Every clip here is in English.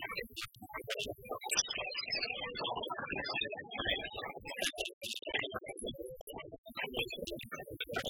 Thank you.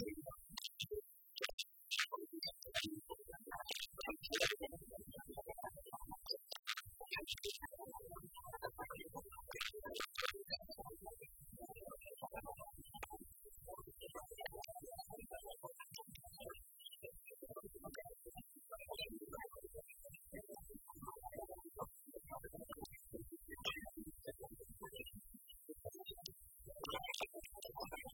wonderful.